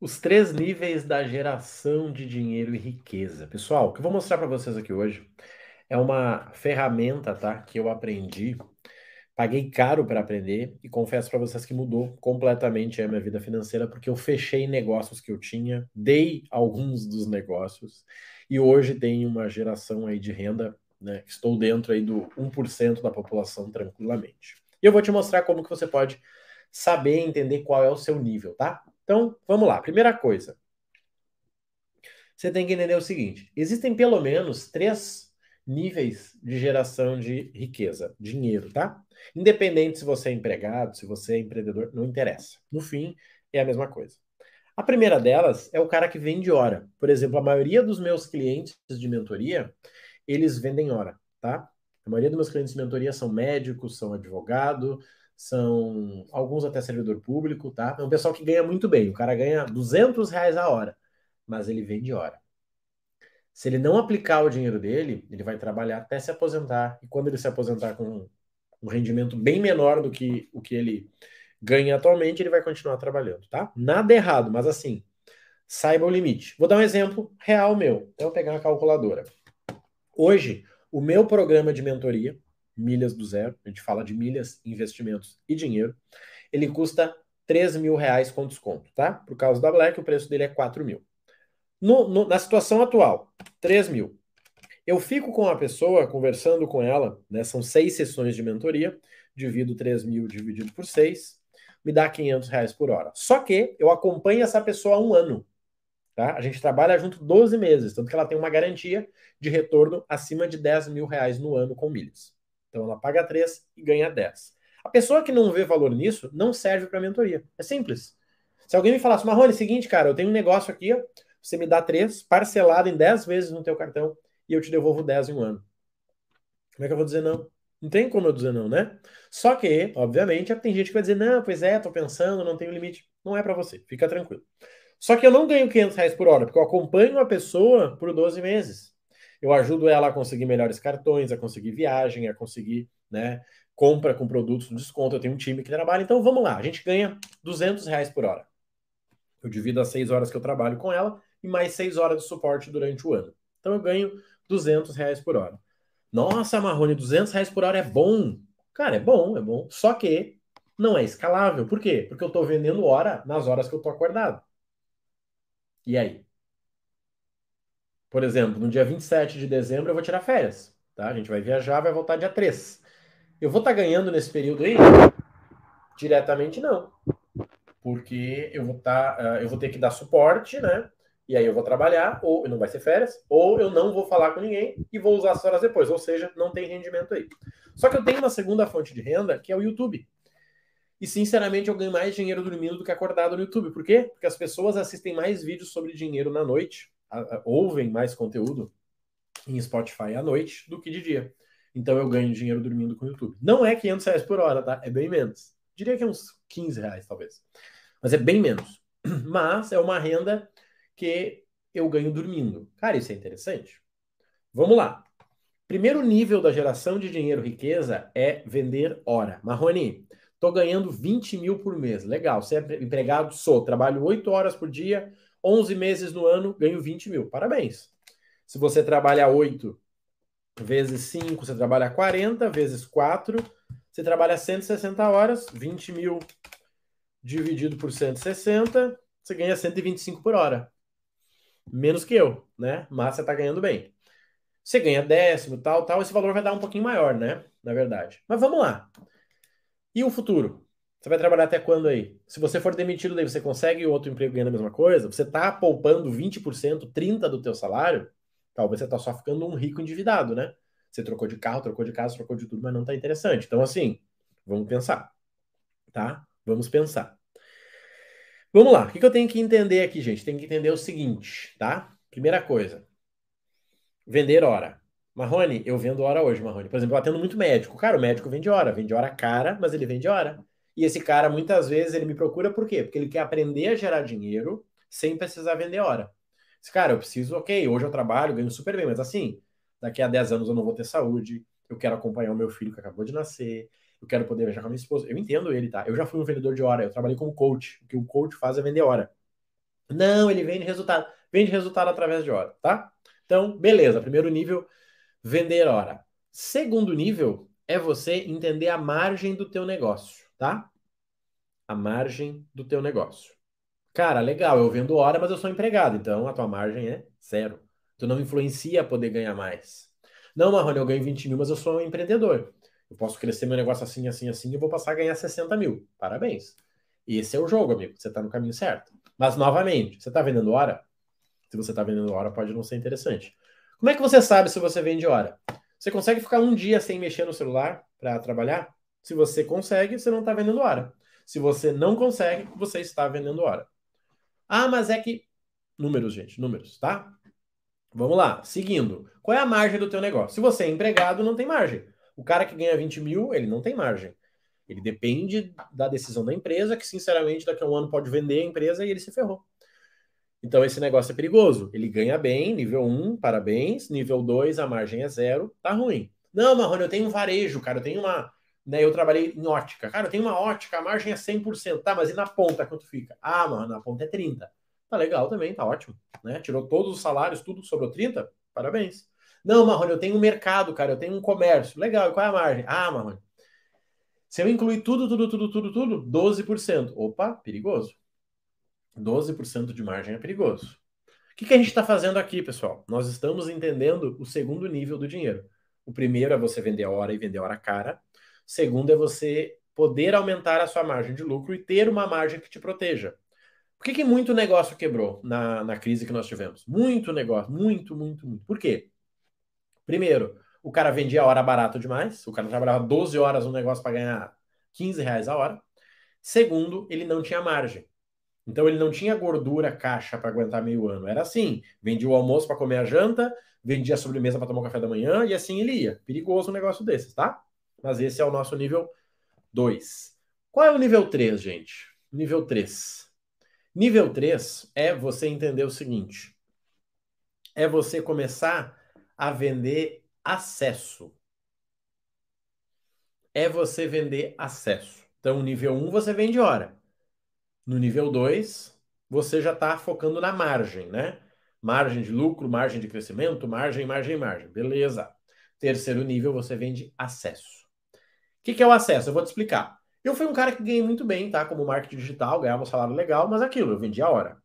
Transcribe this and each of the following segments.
Os três níveis da geração de dinheiro e riqueza. Pessoal, o que eu vou mostrar para vocês aqui hoje é uma ferramenta, tá? Que eu aprendi, paguei caro para aprender e confesso para vocês que mudou completamente a minha vida financeira porque eu fechei negócios que eu tinha, dei alguns dos negócios e hoje tenho uma geração aí de renda, né? Estou dentro aí do 1% da população tranquilamente. E eu vou te mostrar como que você pode saber entender qual é o seu nível, tá? Então, vamos lá. Primeira coisa. Você tem que entender o seguinte: existem pelo menos três níveis de geração de riqueza, dinheiro, tá? Independente se você é empregado, se você é empreendedor, não interessa. No fim, é a mesma coisa. A primeira delas é o cara que vende hora. Por exemplo, a maioria dos meus clientes de mentoria, eles vendem hora, tá? A maioria dos meus clientes de mentoria são médicos, são advogado, são alguns até servidor público, tá? É um pessoal que ganha muito bem. O cara ganha 200 reais a hora, mas ele vende hora. Se ele não aplicar o dinheiro dele, ele vai trabalhar até se aposentar. E quando ele se aposentar com um rendimento bem menor do que o que ele ganha atualmente, ele vai continuar trabalhando, tá? Nada errado, mas assim, saiba o limite. Vou dar um exemplo real meu. Eu vou pegar uma calculadora. Hoje, o meu programa de mentoria, milhas do zero, a gente fala de milhas, investimentos e dinheiro, ele custa 3 mil reais com desconto, tá? Por causa da Black, o preço dele é 4 mil. No, no, na situação atual, 3 mil. Eu fico com a pessoa, conversando com ela, né? São seis sessões de mentoria, divido 3 mil dividido por 6, me dá 500 reais por hora. Só que eu acompanho essa pessoa há um ano. Tá? A gente trabalha junto 12 meses, tanto que ela tem uma garantia de retorno acima de 10 mil reais no ano com milhas. Então ela paga 3 e ganha 10. A pessoa que não vê valor nisso não serve para mentoria. É simples. Se alguém me falasse, Marrone, é seguinte, cara, eu tenho um negócio aqui, você me dá 3, parcelado em 10 vezes no teu cartão, e eu te devolvo 10 em um ano. Como é que eu vou dizer não? Não tem como eu dizer não, né? Só que, obviamente, tem gente que vai dizer, não, pois é, tô pensando, não tenho limite. Não é para você, fica tranquilo. Só que eu não ganho 500 reais por hora, porque eu acompanho a pessoa por 12 meses. Eu ajudo ela a conseguir melhores cartões, a conseguir viagem, a conseguir, né, compra com produtos no desconto. Eu tenho um time que trabalha. Então vamos lá, a gente ganha 200 reais por hora. Eu divido as 6 horas que eu trabalho com ela e mais 6 horas de suporte durante o ano. Então eu ganho 200 reais por hora. Nossa, Marrone, 200 reais por hora é bom. Cara, é bom, é bom. Só que não é escalável. Por quê? Porque eu estou vendendo hora nas horas que eu estou acordado. E aí? Por exemplo, no dia 27 de dezembro eu vou tirar férias, tá? A gente vai viajar, vai voltar dia 3. Eu vou estar tá ganhando nesse período aí? Diretamente não. Porque eu vou tá, uh, eu vou ter que dar suporte, né? E aí eu vou trabalhar, ou não vai ser férias, ou eu não vou falar com ninguém e vou usar as horas depois, ou seja, não tem rendimento aí. Só que eu tenho uma segunda fonte de renda, que é o YouTube. E sinceramente eu ganho mais dinheiro dormindo do que acordado no YouTube. Por quê? Porque as pessoas assistem mais vídeos sobre dinheiro na noite ouvem mais conteúdo em Spotify à noite do que de dia. Então eu ganho dinheiro dormindo com o YouTube. Não é 500 reais por hora, tá? É bem menos. Diria que é uns 15 reais, talvez. Mas é bem menos. Mas é uma renda que eu ganho dormindo. Cara, isso é interessante. Vamos lá. Primeiro nível da geração de dinheiro riqueza é vender hora. Marrone, tô ganhando 20 mil por mês. Legal. Você é empregado? Sou. Trabalho 8 horas por dia 11 meses no ano, ganho 20 mil. Parabéns. Se você trabalha 8 vezes 5, você trabalha 40, vezes 4, você trabalha 160 horas, 20 mil dividido por 160, você ganha 125 por hora. Menos que eu, né? Mas você tá ganhando bem. Você ganha décimo, tal, tal, esse valor vai dar um pouquinho maior, né? Na verdade. Mas vamos lá. E o futuro? Você vai trabalhar até quando aí? Se você for demitido, daí você consegue outro emprego ganhando a mesma coisa? Você está poupando 20%, 30% do teu salário? Talvez você está só ficando um rico endividado, né? Você trocou de carro, trocou de casa, trocou de tudo, mas não está interessante. Então, assim, vamos pensar, tá? Vamos pensar. Vamos lá. O que eu tenho que entender aqui, gente? Tem que entender o seguinte, tá? Primeira coisa. Vender hora. Marrone, eu vendo hora hoje, Marrone. Por exemplo, eu atendo muito médico. Cara, o médico vende hora. Vende hora cara, mas ele vende hora. E esse cara, muitas vezes, ele me procura por quê? Porque ele quer aprender a gerar dinheiro sem precisar vender hora. Esse cara, eu preciso, ok, hoje eu trabalho, ganho super bem, mas assim, daqui a 10 anos eu não vou ter saúde, eu quero acompanhar o meu filho que acabou de nascer, eu quero poder viajar com a minha esposa. Eu entendo ele, tá? Eu já fui um vendedor de hora, eu trabalhei como coach. O que o coach faz é vender hora. Não, ele vende resultado. Vende resultado através de hora, tá? Então, beleza. Primeiro nível, vender hora. Segundo nível é você entender a margem do teu negócio, tá? A margem do teu negócio. Cara, legal, eu vendo hora, mas eu sou empregado, então a tua margem é zero. Tu não influencia a poder ganhar mais. Não, Marrone, eu ganho 20 mil, mas eu sou um empreendedor. Eu posso crescer meu negócio assim, assim, assim, e vou passar a ganhar 60 mil. Parabéns. Esse é o jogo, amigo. Você está no caminho certo. Mas, novamente, você está vendendo hora? Se você está vendendo hora, pode não ser interessante. Como é que você sabe se você vende hora? Você consegue ficar um dia sem mexer no celular para trabalhar? Se você consegue, você não está vendendo hora. Se você não consegue, você está vendendo hora. Ah, mas é que. Números, gente, números, tá? Vamos lá, seguindo. Qual é a margem do teu negócio? Se você é empregado, não tem margem. O cara que ganha 20 mil, ele não tem margem. Ele depende da decisão da empresa, que sinceramente daqui a um ano pode vender a empresa e ele se ferrou. Então esse negócio é perigoso. Ele ganha bem, nível 1, parabéns. Nível 2, a margem é zero, tá ruim. Não, Marrone, eu tenho um varejo, cara, eu tenho uma. Né, eu trabalhei em ótica. Cara, tenho uma ótica, a margem é 100%. Tá, mas e na ponta quanto fica? Ah, mano, na ponta é 30%. Tá legal também, tá ótimo. Né? Tirou todos os salários, tudo sobrou 30%? Parabéns. Não, Marrone, eu tenho um mercado, cara, eu tenho um comércio. Legal, e qual é a margem? Ah, Marrone, se eu incluir tudo, tudo, tudo, tudo, tudo, 12%. Opa, perigoso. 12% de margem é perigoso. O que, que a gente está fazendo aqui, pessoal? Nós estamos entendendo o segundo nível do dinheiro. O primeiro é você vender hora e vender hora cara. Segundo é você poder aumentar a sua margem de lucro e ter uma margem que te proteja. Por que, que muito negócio quebrou na, na crise que nós tivemos? Muito negócio, muito, muito, muito. Por quê? Primeiro, o cara vendia a hora barato demais, o cara trabalhava 12 horas no negócio para ganhar 15 reais a hora. Segundo, ele não tinha margem. Então ele não tinha gordura caixa para aguentar meio ano. Era assim: vendia o almoço para comer a janta, vendia a sobremesa para tomar o café da manhã e assim ele ia. Perigoso um negócio desses, tá? Mas esse é o nosso nível 2. Qual é o nível 3, gente? Nível 3. Nível 3 é você entender o seguinte: é você começar a vender acesso. É você vender acesso. Então, nível 1 você vende hora. No nível 2, você já está focando na margem, né? Margem de lucro, margem de crescimento, margem, margem, margem. Beleza. Terceiro nível, você vende acesso. O que, que é o acesso? Eu vou te explicar. Eu fui um cara que ganhei muito bem, tá? Como marketing digital, ganhava um salário legal, mas aquilo, eu vendia a hora.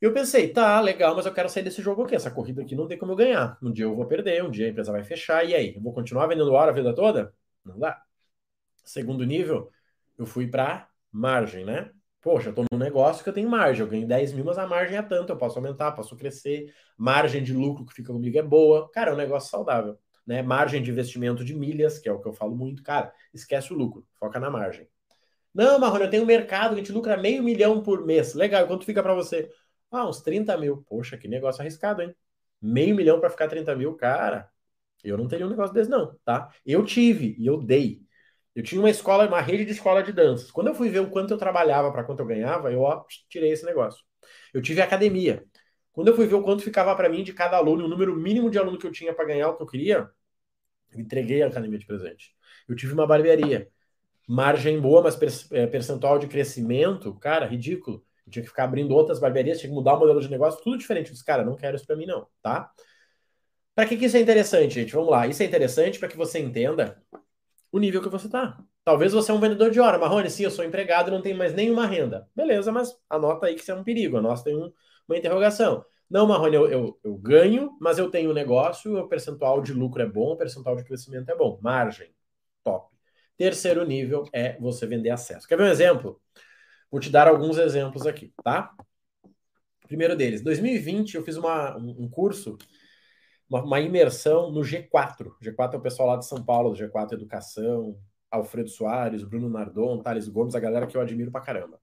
Eu pensei, tá, legal, mas eu quero sair desse jogo aqui. Essa corrida aqui não tem como eu ganhar. Um dia eu vou perder, um dia a empresa vai fechar, e aí? Eu vou continuar vendendo hora a vida toda? Não dá. Segundo nível, eu fui para margem, né? Poxa, eu tô num negócio que eu tenho margem, eu ganho 10 mil, mas a margem é tanto, eu posso aumentar, posso crescer, margem de lucro que fica comigo é boa. Cara, é um negócio saudável. Né? Margem de investimento de milhas, que é o que eu falo muito, cara, esquece o lucro, foca na margem. Não, Marrone, eu tenho um mercado que a gente lucra meio milhão por mês. Legal, quanto fica para você? Ah, uns 30 mil. Poxa, que negócio arriscado, hein? Meio milhão para ficar 30 mil, cara. Eu não teria um negócio desse, não, tá? Eu tive e eu dei. Eu tinha uma escola, uma rede de escola de danças. Quando eu fui ver o quanto eu trabalhava para quanto eu ganhava, eu ó, tirei esse negócio. Eu tive academia. Quando eu fui ver o quanto ficava para mim de cada aluno, o número mínimo de aluno que eu tinha para ganhar o que eu queria, eu entreguei a academia de presente. Eu tive uma barbearia. Margem boa, mas é, percentual de crescimento, cara, ridículo. Eu tinha que ficar abrindo outras barbearias, tinha que mudar o modelo de negócio, tudo diferente. Eu disse, cara, não quero isso para mim, não, tá? Para que, que isso é interessante, gente? Vamos lá. Isso é interessante para que você entenda o nível que você está. Talvez você é um vendedor de hora. Marrone, sim, eu sou empregado não tenho mais nenhuma renda. Beleza, mas anota aí que isso é um perigo. Anota tem um, uma interrogação. Não, Marrone, eu, eu, eu, ganho, mas eu tenho um negócio, o percentual de lucro é bom, o percentual de crescimento é bom. Margem, top. Terceiro nível é você vender acesso. Quer ver um exemplo? Vou te dar alguns exemplos aqui, tá? Primeiro deles, 2020 eu fiz uma, um curso uma, uma, imersão no G4. G4 é o pessoal lá de São Paulo, do G4 Educação, Alfredo Soares, Bruno Nardon, Thales Gomes, a galera que eu admiro pra caramba.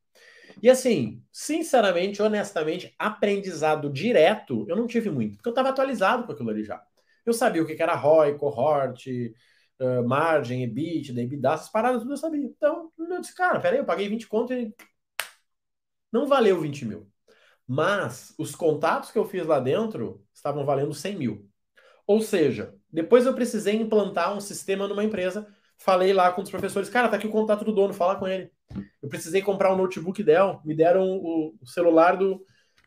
E assim, sinceramente, honestamente, aprendizado direto eu não tive muito, porque eu estava atualizado com aquilo ali já. Eu sabia o que era ROI, cohort, uh, margem, EBITDA, EBITDA, essas paradas tudo eu sabia. Então, eu disse, cara, peraí, eu paguei 20 conto e não valeu 20 mil. Mas os contatos que eu fiz lá dentro estavam valendo 100 mil. Ou seja, depois eu precisei implantar um sistema numa empresa falei lá com os professores, cara, tá aqui o contato do dono, fala com ele. Eu precisei comprar um notebook Dell, me deram o, celular do,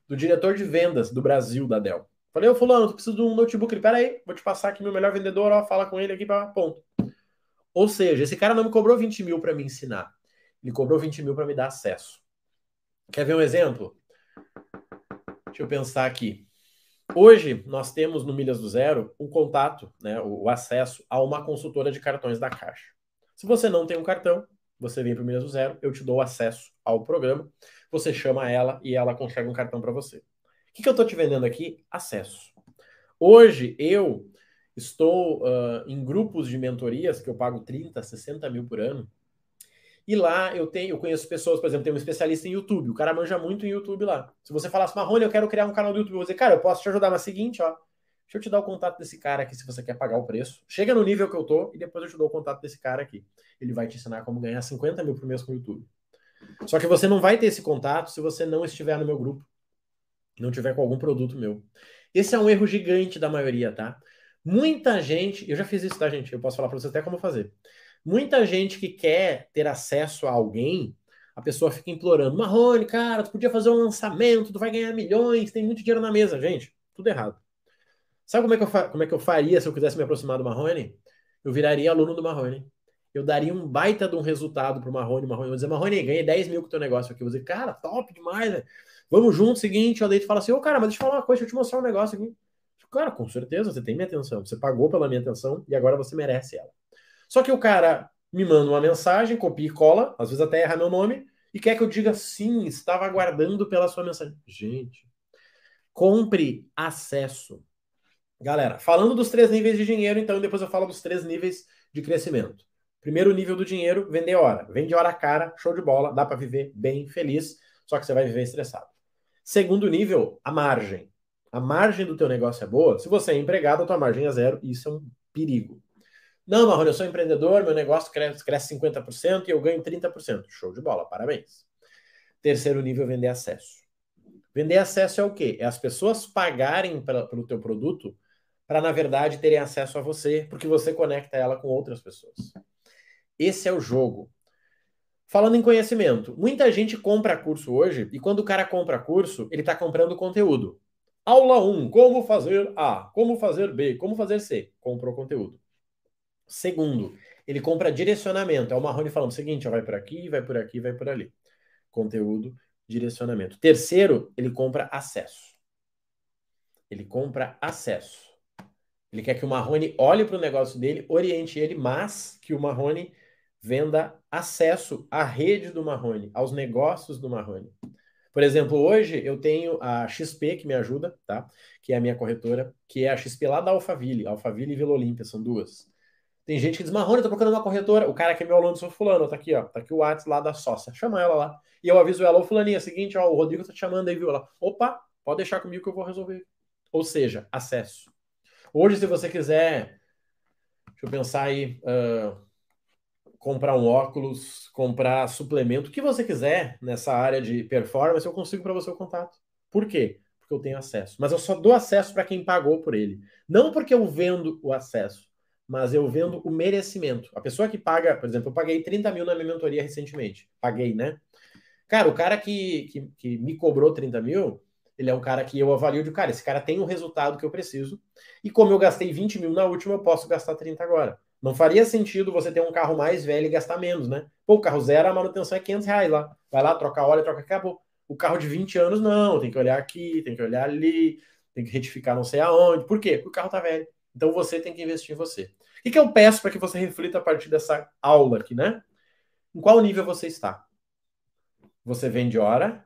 do diretor de vendas do Brasil da Dell. Falei, ô fulano, tu precisa de um notebook. Ele, peraí, vou te passar aqui meu melhor vendedor, ó, fala com ele aqui para ponto. Ou seja, esse cara não me cobrou 20 mil para me ensinar. Ele cobrou 20 mil para me dar acesso. Quer ver um exemplo? Deixa eu pensar aqui. Hoje, nós temos no Milhas do Zero um contato, né, o acesso a uma consultora de cartões da Caixa. Se você não tem um cartão, você vem para o Milhas do Zero, eu te dou acesso ao programa, você chama ela e ela consegue um cartão para você. O que, que eu estou te vendendo aqui? Acesso. Hoje, eu estou uh, em grupos de mentorias que eu pago 30, 60 mil por ano, e lá eu tenho, eu conheço pessoas, por exemplo, tem um especialista em YouTube, o cara manja muito em YouTube lá. Se você falasse, Marrone, eu quero criar um canal do YouTube, eu vou dizer, cara, eu posso te ajudar, mas seguinte, ó, deixa eu te dar o contato desse cara aqui se você quer pagar o preço. Chega no nível que eu tô e depois eu te dou o contato desse cara aqui. Ele vai te ensinar como ganhar 50 mil por mês com o YouTube. Só que você não vai ter esse contato se você não estiver no meu grupo, não tiver com algum produto meu. Esse é um erro gigante da maioria, tá? Muita gente, eu já fiz isso, tá, gente? Eu posso falar para vocês até como fazer. Muita gente que quer ter acesso a alguém, a pessoa fica implorando: Marrone, cara, tu podia fazer um lançamento, tu vai ganhar milhões, tem muito dinheiro na mesa. Gente, tudo errado. Sabe como é que eu, como é que eu faria se eu quisesse me aproximar do Marrone? Eu viraria aluno do Marrone. Eu daria um baita de um resultado pro Marrone. Marrone, eu dizer, Marrone, ganhei 10 mil com o teu negócio aqui. Eu vou dizer, cara, top demais, né? Vamos junto, seguinte, ó, daí tu fala assim, ô, cara, mas deixa eu falar uma coisa, deixa eu te mostrar um negócio aqui. Cara, com certeza, você tem minha atenção. Você pagou pela minha atenção e agora você merece ela. Só que o cara me manda uma mensagem, copia e cola, às vezes até erra meu nome, e quer que eu diga sim, estava aguardando pela sua mensagem. Gente, compre acesso. Galera, falando dos três níveis de dinheiro, então depois eu falo dos três níveis de crescimento. Primeiro nível do dinheiro, vender hora. Vende hora cara, show de bola, dá para viver bem feliz, só que você vai viver estressado. Segundo nível, a margem. A margem do teu negócio é boa. Se você é empregado, a tua margem é zero, isso é um perigo. Não, Marrone, eu sou empreendedor, meu negócio cresce, cresce 50% e eu ganho 30%. Show de bola, parabéns. Terceiro nível, vender acesso. Vender acesso é o quê? É as pessoas pagarem pra, pelo teu produto para, na verdade, terem acesso a você, porque você conecta ela com outras pessoas. Esse é o jogo. Falando em conhecimento, muita gente compra curso hoje e quando o cara compra curso, ele está comprando conteúdo. Aula 1, como fazer A, como fazer B, como fazer C. Comprou conteúdo. Segundo, ele compra direcionamento. É o Marrone falando o seguinte: vai por aqui, vai por aqui, vai por ali. Conteúdo, direcionamento. Terceiro, ele compra acesso. Ele compra acesso. Ele quer que o Marrone olhe para o negócio dele, oriente ele, mas que o Marrone venda acesso à rede do Marrone, aos negócios do Marrone. Por exemplo, hoje eu tenho a XP que me ajuda, tá? Que é a minha corretora, que é a XP lá da Alphaville, Alphaville e Vila Olímpia, são duas. Tem gente que diz, Marrone, tô procurando uma corretora. O cara que é meu aluno, sou fulano, tá aqui, ó. Tá aqui o WhatsApp lá da sócia. Chama ela lá. E eu aviso ela, ô fulaninha, é seguinte, ó, o Rodrigo tá te chamando aí, viu? Ela, opa, pode deixar comigo que eu vou resolver. Ou seja, acesso. Hoje, se você quiser, deixa eu pensar aí, uh, comprar um óculos, comprar suplemento, o que você quiser nessa área de performance, eu consigo para você o contato. Por quê? Porque eu tenho acesso. Mas eu só dou acesso para quem pagou por ele. Não porque eu vendo o acesso mas eu vendo o merecimento. A pessoa que paga, por exemplo, eu paguei 30 mil na minha mentoria recentemente. Paguei, né? Cara, o cara que, que, que me cobrou 30 mil, ele é um cara que eu avalio de, cara, esse cara tem o resultado que eu preciso. E como eu gastei 20 mil na última, eu posso gastar 30 agora. Não faria sentido você ter um carro mais velho e gastar menos, né? Pô, o carro zero, a manutenção é 500 reais lá. Vai lá, troca óleo, troca, acabou. O carro de 20 anos, não. Tem que olhar aqui, tem que olhar ali, tem que retificar não sei aonde. Por quê? Porque o carro tá velho. Então você tem que investir em você. O que, que eu peço para que você reflita a partir dessa aula aqui, né? Em qual nível você está? Você vende hora?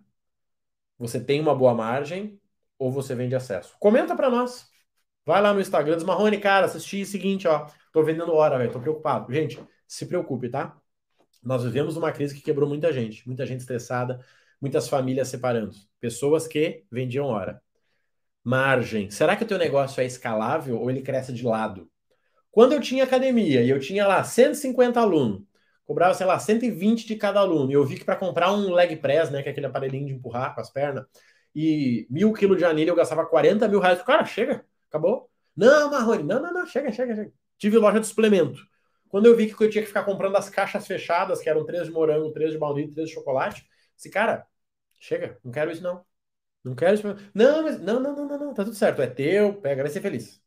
Você tem uma boa margem? Ou você vende acesso? Comenta para nós. Vai lá no Instagram, diz Marrone, cara, assisti o seguinte, ó. Tô vendendo hora, velho. Tô preocupado. Gente, se preocupe, tá? Nós vivemos uma crise que quebrou muita gente. Muita gente estressada, muitas famílias separando. Pessoas que vendiam hora. Margem. Será que o teu negócio é escalável ou ele cresce de lado? Quando eu tinha academia e eu tinha lá 150 alunos, cobrava, sei lá, 120 de cada aluno, e eu vi que para comprar um leg press, né, que é aquele aparelhinho de empurrar com as pernas, e mil quilos de anilha eu gastava 40 mil reais. Cara, chega, acabou. Não, Marrone, não, não, não, chega, chega, chega. Tive loja de suplemento. Quando eu vi que eu tinha que ficar comprando as caixas fechadas, que eram três de morango, três de baunilha, três de chocolate, disse, cara, chega, não quero isso não. Não quero. Não, mas não, não, não, não, não, tá tudo certo, é teu, pega, vai ser feliz.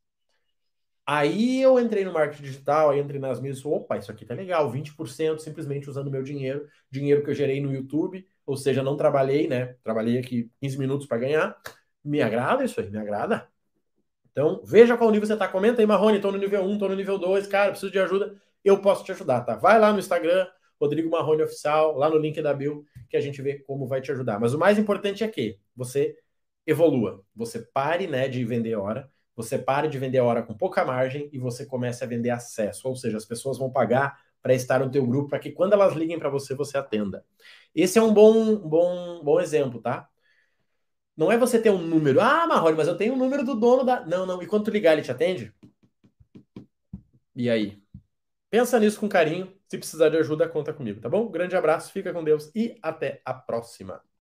Aí eu entrei no marketing digital, aí entrei nas minhas, opa, isso aqui tá legal, 20% simplesmente usando meu dinheiro, dinheiro que eu gerei no YouTube, ou seja, não trabalhei, né? Trabalhei aqui 15 minutos para ganhar. Me agrada isso aí, me agrada. Então, veja qual nível você tá. Comenta aí, Marrone, tô no nível 1, tô no nível 2, cara, preciso de ajuda. Eu posso te ajudar, tá? Vai lá no Instagram, Rodrigo Marrone Oficial, lá no link da Bill, que a gente vê como vai te ajudar. Mas o mais importante é que você evolua, você pare, né, de vender hora, você pare de vender hora com pouca margem e você comece a vender acesso, ou seja, as pessoas vão pagar para estar no teu grupo para que quando elas liguem para você, você atenda. Esse é um bom, bom, bom exemplo, tá? Não é você ter um número. Ah, Marrone, mas eu tenho o um número do dono da. Não, não. E quando tu ligar, ele te atende? E aí? Pensa nisso com carinho. Se precisar de ajuda, conta comigo, tá bom? Grande abraço, fica com Deus e até a próxima.